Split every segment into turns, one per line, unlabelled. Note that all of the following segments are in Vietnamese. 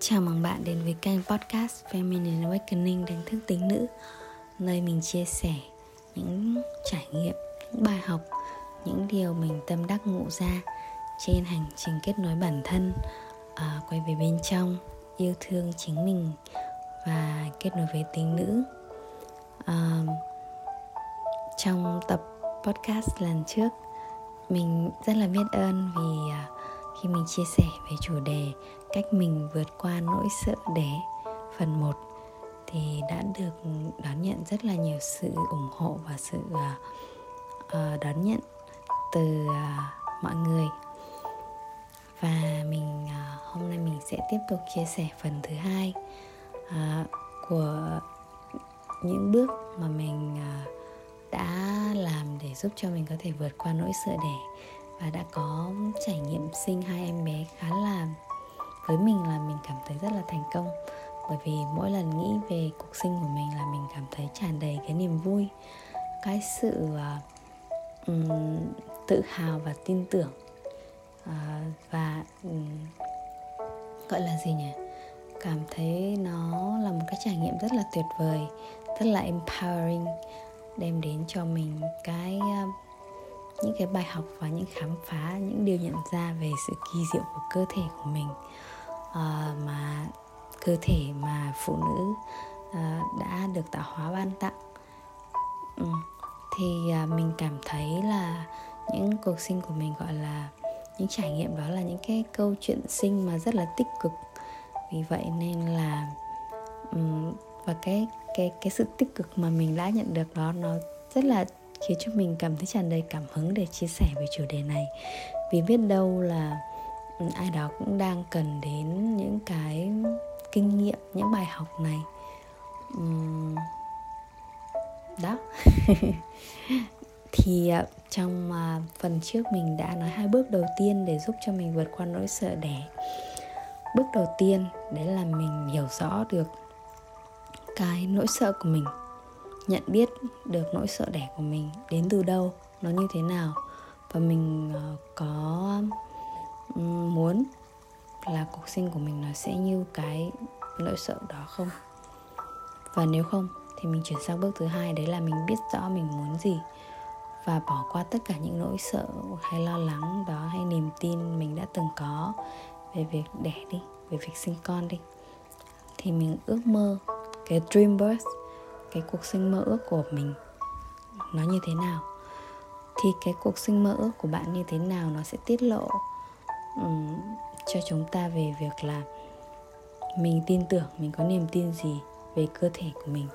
Chào mừng bạn đến với kênh podcast Feminine Awakening đánh thức tính nữ Nơi mình chia sẻ những trải nghiệm, những bài học, những điều mình tâm đắc ngộ ra Trên hành trình kết nối bản thân, à, quay về bên trong, yêu thương chính mình và kết nối với tính nữ. À, Trong tập podcast lần trước mình rất là biết ơn vì uh, khi mình chia sẻ về chủ đề cách mình vượt qua nỗi sợ đẻ phần 1 thì đã được đón nhận rất là nhiều sự ủng hộ và sự uh, uh, đón nhận từ uh, mọi người. Và mình uh, hôm nay mình sẽ tiếp tục chia sẻ phần thứ hai uh, của những bước mà mình uh, đã làm để giúp cho mình có thể vượt qua nỗi sợ đẻ và đã có trải nghiệm sinh hai em bé khá là với mình là mình cảm thấy rất là thành công. Bởi vì mỗi lần nghĩ về cuộc sinh của mình là mình cảm thấy tràn đầy cái niềm vui cái sự uh, um, tự hào và tin tưởng. Uh, và um, gọi là gì nhỉ? Cảm thấy nó là một cái trải nghiệm rất là tuyệt vời rất là empowering đem đến cho mình cái uh, những cái bài học và những khám phá những điều nhận ra về sự kỳ diệu của cơ thể của mình à, mà cơ thể mà phụ nữ à, đã được tạo hóa ban tặng ừ. thì à, mình cảm thấy là những cuộc sinh của mình gọi là những trải nghiệm đó là những cái câu chuyện sinh mà rất là tích cực vì vậy nên là um, và cái cái cái sự tích cực mà mình đã nhận được đó nó rất là khiến cho mình cảm thấy tràn đầy cảm hứng để chia sẻ về chủ đề này. Vì biết đâu là ừ, ai đó cũng đang cần đến những cái kinh nghiệm, những bài học này. Đó. Thì à, trong à, phần trước mình đã nói hai bước đầu tiên để giúp cho mình vượt qua nỗi sợ đẻ. Bước đầu tiên, đấy là mình hiểu rõ được cái nỗi sợ của mình nhận biết được nỗi sợ đẻ của mình đến từ đâu, nó như thế nào. Và mình ờ, có muốn là cuộc sinh của mình nó sẽ như cái nỗi sợ đó không? Và nếu không thì mình chuyển sang bước thứ hai, đấy là mình biết rõ mình muốn gì. Và bỏ qua tất cả những nỗi sợ hay lo lắng đó hay niềm tin mình đã từng có về việc đẻ đi, về việc sinh con đi. Thì mình ước mơ cái dream birth cái cuộc sinh mơ ước của mình nó như thế nào thì cái cuộc sinh mơ ước của bạn như thế nào nó sẽ tiết lộ um, cho chúng ta về việc là mình tin tưởng mình có niềm tin gì về cơ thể của mình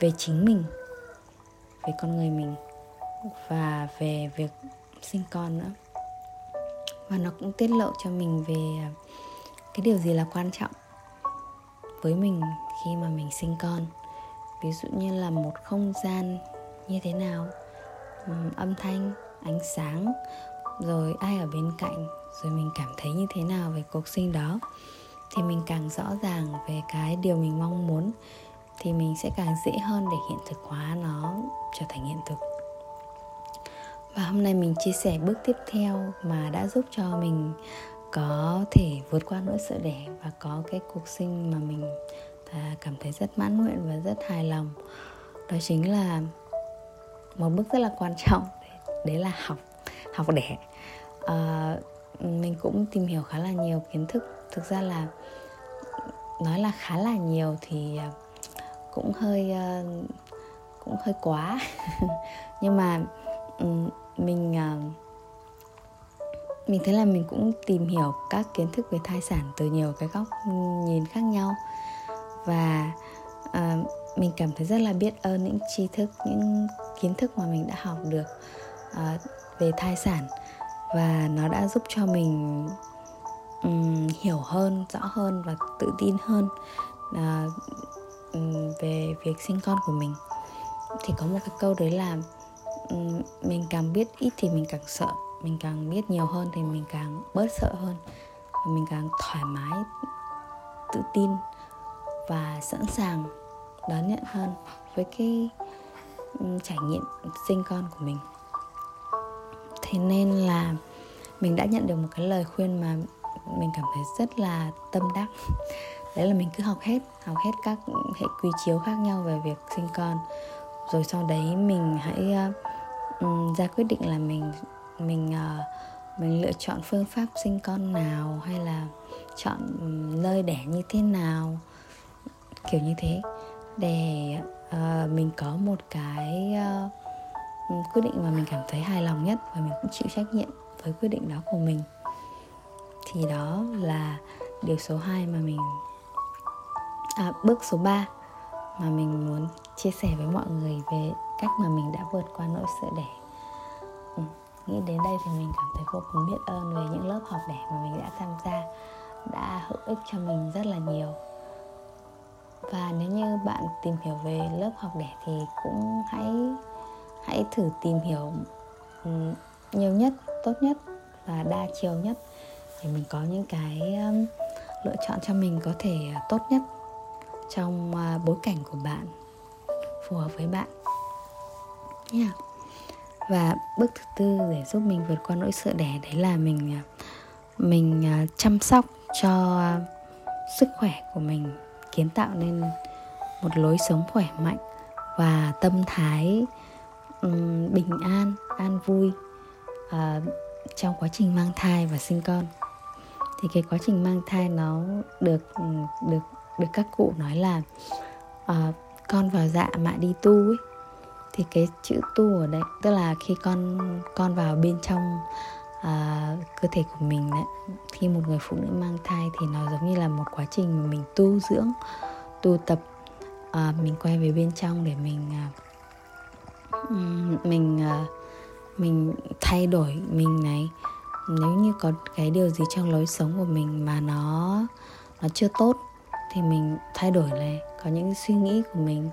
về chính mình về con người mình và về việc sinh con nữa. Và nó cũng tiết lộ cho mình về à, cái điều gì là quan trọng với mình khi mà mình sinh con ví dụ như là một không gian như thế nào? Âm thanh, ánh sáng, rồi ai ở bên cạnh, rồi mình cảm thấy như thế nào về cuộc sinh đó? Thì mình càng rõ ràng về cái điều mình mong muốn, thì mình sẽ càng dễ hơn để hiện thực hóa nó trở thành hiện thực. Và hôm nay mình chia sẻ bước tiếp theo mà đã giúp cho mình có thể vượt qua nỗi sợ đẻ và có cái cuộc sinh mà mình và cảm thấy rất mãn nguyện và rất hài lòng. Đó chính là một bước rất là quan trọng đấy là học học đẻ. À, mình cũng tìm hiểu khá là nhiều kiến thức. Thực ra là nói là khá là nhiều thì à, cũng hơi à, cũng hơi quá. Nhưng mà mình à, mình thấy là mình cũng tìm hiểu các kiến thức về thai sản từ nhiều cái góc nhìn khác nhau và uh, mình cảm thấy rất là biết ơn những tri thức những kiến thức mà mình đã học được uh, về thai sản. Và nó đã giúp cho mình um, hiểu hơn rõ hơn và tự tin hơn uh, um, về việc sinh con của mình. Thì có một cái câu đấy là um, mình càng biết ít thì mình càng sợ mình càng biết nhiều hơn thì mình càng bớt sợ hơn. Và mình càng thoải mái tự tin và sẵn sàng đón nhận hơn với cái trải nghiệm sinh con của mình. Thế nên là mình đã nhận được một cái lời khuyên mà mình cảm thấy rất là tâm đắc. Đấy là mình cứ học hết học hết các hệ quy chiếu khác nhau về việc sinh con. Rồi sau đấy mình hãy uh, ra quyết định là mình mình uh, mình lựa chọn phương pháp sinh con nào hay là chọn nơi đẻ như thế nào kiểu như thế. Để uh, mình có một cái uh, quyết định mà mình cảm thấy hài lòng nhất và mình cũng chịu trách nhiệm với quyết định đó của mình thì đó là điều số 2 mà mình à, bước số 3 mà mình muốn chia sẻ với mọi người về cách mà mình đã vượt qua nỗi sợ đẻ. Ừ, nghĩ đến đây thì mình cảm thấy vô cùng biết ơn về những lớp học đẻ mà mình đã tham gia đã hữu ích cho mình rất là nhiều và nếu như bạn tìm hiểu về lớp học đẻ thì cũng hãy hãy thử tìm hiểu nhiều nhất, tốt nhất và đa chiều nhất để mình có những cái lựa chọn cho mình có thể tốt nhất trong à, bối cảnh của bạn, phù hợp với bạn yeah. và bước thứ tư để giúp mình vượt qua nỗi sợ đẻ, đấy là mình à, mình à, chăm sóc cho sức khỏe của mình kiến tạo nên một lối sống khỏe mạnh và tâm thái um, bình an an vui uh, trong quá trình mang thai và sinh con. Thì cái quá trình mang thai nó được được được các cụ nói là uh, con vào dạ mẹ đi tu ấy. Thì cái chữ tu ở đây tức là khi con con vào bên trong à, cơ thể của mình đấy khi một người phụ nữ mang thai thì nó giống như là một quá trình mà mình tu dưỡng tu tập. À, mình quay về bên trong để mình à, mình à, mình thay đổi mình này. Nếu như có cái điều gì trong lối sống của mình mà nó nó chưa tốt thì mình thay đổi này có những suy nghĩ của mình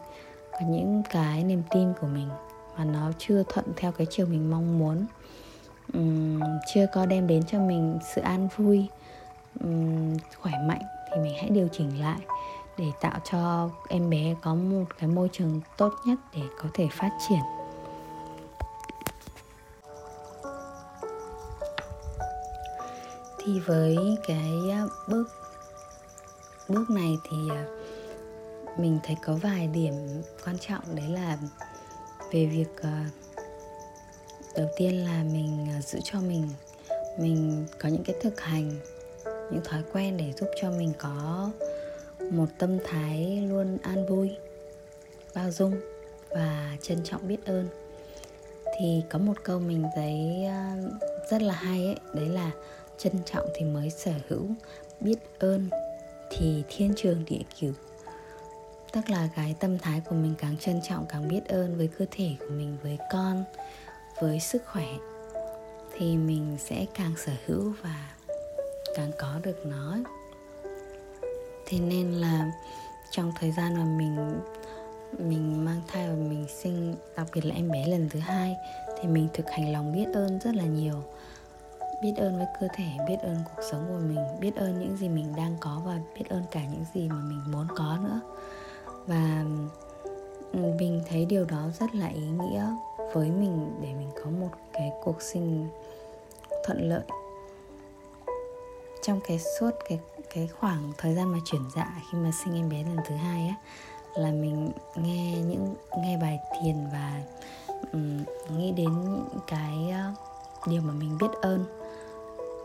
có những cái niềm tin của mình mà nó chưa thuận theo cái chiều mình mong muốn um, chưa có đem đến cho mình sự an vui um, khỏe mạnh thì mình hãy điều chỉnh lại để tạo cho em bé có một cái môi trường tốt nhất để có thể phát triển. Thì với cái à, bước bước này thì à, mình thấy có vài điểm quan trọng. Đấy là về việc à, đầu tiên là mình à, giữ cho mình mình có những cái thực hành, những thói quen để giúp cho mình có một tâm thái luôn an vui, bao dung và trân trọng biết ơn. Thì có một câu mình thấy à, rất là hay ấy, đấy là trân trọng thì mới sở hữu, biết ơn thì thiên trường địa cửu tức là cái tâm thái của mình càng trân trọng càng biết ơn với cơ thể của mình, với con với sức khỏe, thì mình sẽ càng sở hữu và càng có được nó. Thế nên là trong thời gian mà mình mình mang thai và mình sinh, đặc biệt là em bé lần thứ hai, thì mình thực hành lòng biết ơn rất là nhiều. Biết ơn với cơ thể, biết ơn cuộc sống của mình, biết ơn những gì mình đang có và biết ơn cả những gì mà mình muốn có nữa. Và ừ, mình thấy điều đó rất là ý nghĩa với mình để mình có một cái cuộc sinh thuận lợi. Trong cái suốt cái cái khoảng thời gian mà chuyển dạ khi mà sinh em bé lần thứ hai á là mình nghe những nghe bài thiền và um, nghĩ đến những cái uh, điều mà mình biết ơn.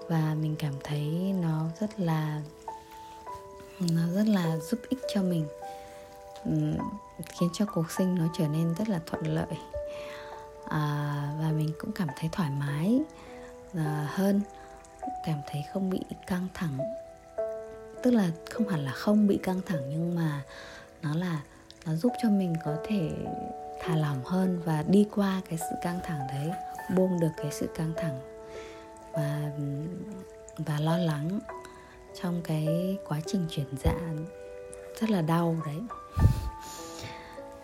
Và mình cảm thấy nó rất là nó rất là giúp ích cho mình um, khiến cho cuộc sinh nó trở nên rất là thuận lợi à, và mình cũng cảm thấy thoải mái à, hơn. Cảm thấy không bị căng thẳng. Tức là không hẳn là không bị căng thẳng nhưng mà nó là nó giúp cho mình có thể thả lỏng hơn và đi qua cái sự căng thẳng đấy buông được cái sự căng thẳng và và lo lắng trong cái quá trình chuyển dạ. Rất là đau đấy.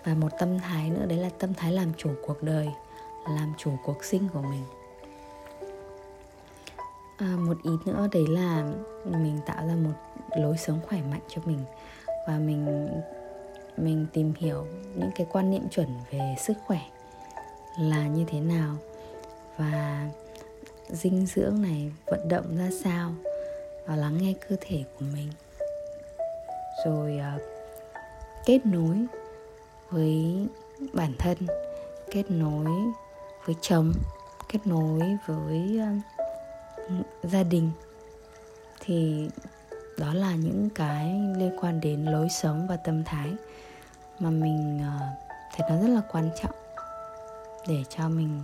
Và một tâm thái nữa đấy là tâm thái làm chủ cuộc đời làm chủ cuộc sinh của mình. À, một ý nữa đấy là mình tạo ra một lối sống khỏe mạnh cho mình và mình mình tìm hiểu những cái quan niệm chuẩn về sức khỏe là như thế nào và dinh dưỡng này vận động ra sao và lắng nghe cơ thể của mình. Rồi uh, kết nối với bản thân kết nối với chồng kết nối với uh, gia đình. Thì đó là những cái liên quan đến lối sống và tâm thái mà mình uh, thấy nó rất là quan trọng để cho mình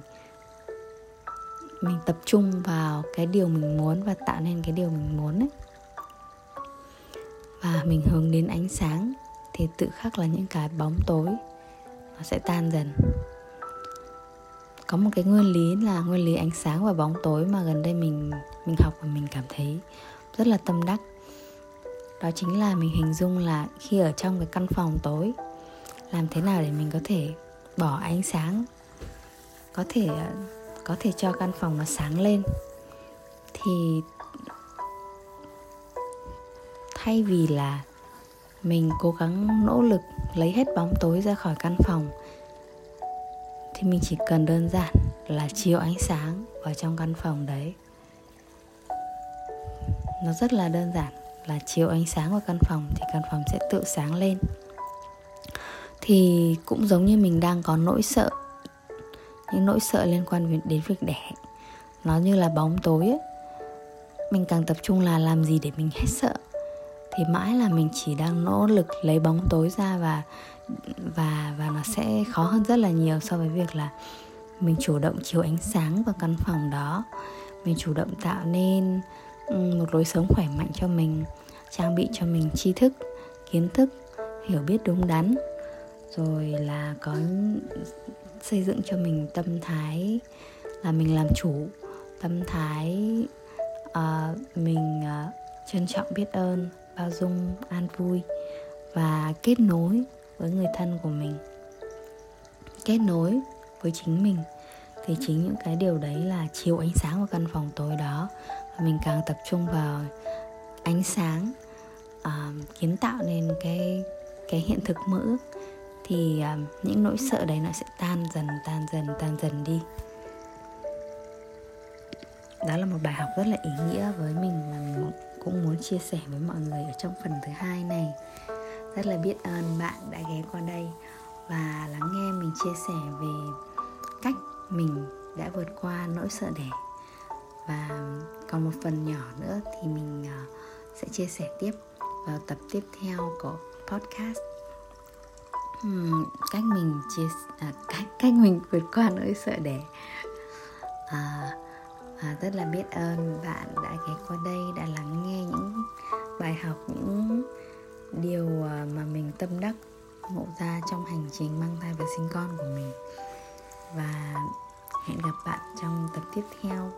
mình tập trung vào cái điều mình muốn và tạo nên cái điều mình muốn ấy. Và mình hướng đến ánh sáng thì tự khắc là những cái bóng tối nó sẽ tan dần có một cái nguyên lý là nguyên lý ánh sáng và bóng tối mà gần đây mình mình học và mình cảm thấy rất là tâm đắc. Đó chính là mình hình dung là khi ở trong cái căn phòng tối, làm thế nào để mình có thể bỏ ánh sáng, có thể có thể cho căn phòng nó sáng lên. Thì thay vì là mình cố gắng nỗ lực lấy hết bóng tối ra khỏi căn phòng thì mình chỉ cần đơn giản là chiếu ánh sáng vào trong căn phòng đấy. Nó rất là đơn giản là chiếu ánh sáng vào căn phòng thì căn phòng sẽ tự sáng lên. Thì cũng giống như mình đang có nỗi sợ, những nỗi sợ liên quan đến việc đẻ. Nó như là bóng tối ấy. mình càng tập trung là làm gì để mình hết sợ. Thì mãi là mình chỉ đang nỗ lực lấy bóng tối ra và và và nó sẽ khó hơn rất là nhiều so với việc là mình chủ động chiếu ánh sáng vào căn phòng đó. Mình chủ động tạo nên một lối sống khỏe mạnh cho mình trang bị cho mình tri thức kiến thức hiểu biết đúng đắn. Rồi là có xây dựng cho mình tâm thái là mình làm chủ tâm thái uh, mình uh, trân trọng biết ơn bao dung an vui và kết nối với người thân của mình. Kết nối với chính mình thì chính những cái điều đấy là chiếu ánh sáng vào căn phòng tối đó. Và mình càng tập trung vào ánh sáng uh, kiến tạo nên cái cái hiện thực mơ ước thì uh, những nỗi sợ đấy nó sẽ tan dần tan dần tan dần đi. Đó là một bài học rất là ý nghĩa với mình mà mình cũng muốn chia sẻ với mọi người ở trong phần thứ hai này rất là biết ơn bạn đã ghé qua đây và lắng nghe mình chia sẻ về cách mình đã vượt qua nỗi sợ đẻ. Và còn một phần nhỏ nữa thì mình ờ, sẽ chia sẻ tiếp vào tập tiếp theo của podcast. Uhm, cách mình chia à, cách cách mình vượt qua nỗi sợ đẻ. À, à, rất là biết ơn bạn đã ghé qua đây đã lắng nghe những bài học những điều à, mà mình tâm đắc ngộ ra trong hành trình mang thai và sinh con của mình. Và hẹn gặp bạn trong tập tiếp theo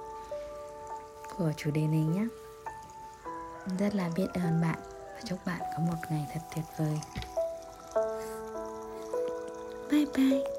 của chủ đề này nhé. Rất là biết ơn bạn và chúc bạn có một ngày thật tuyệt vời. Bye bye.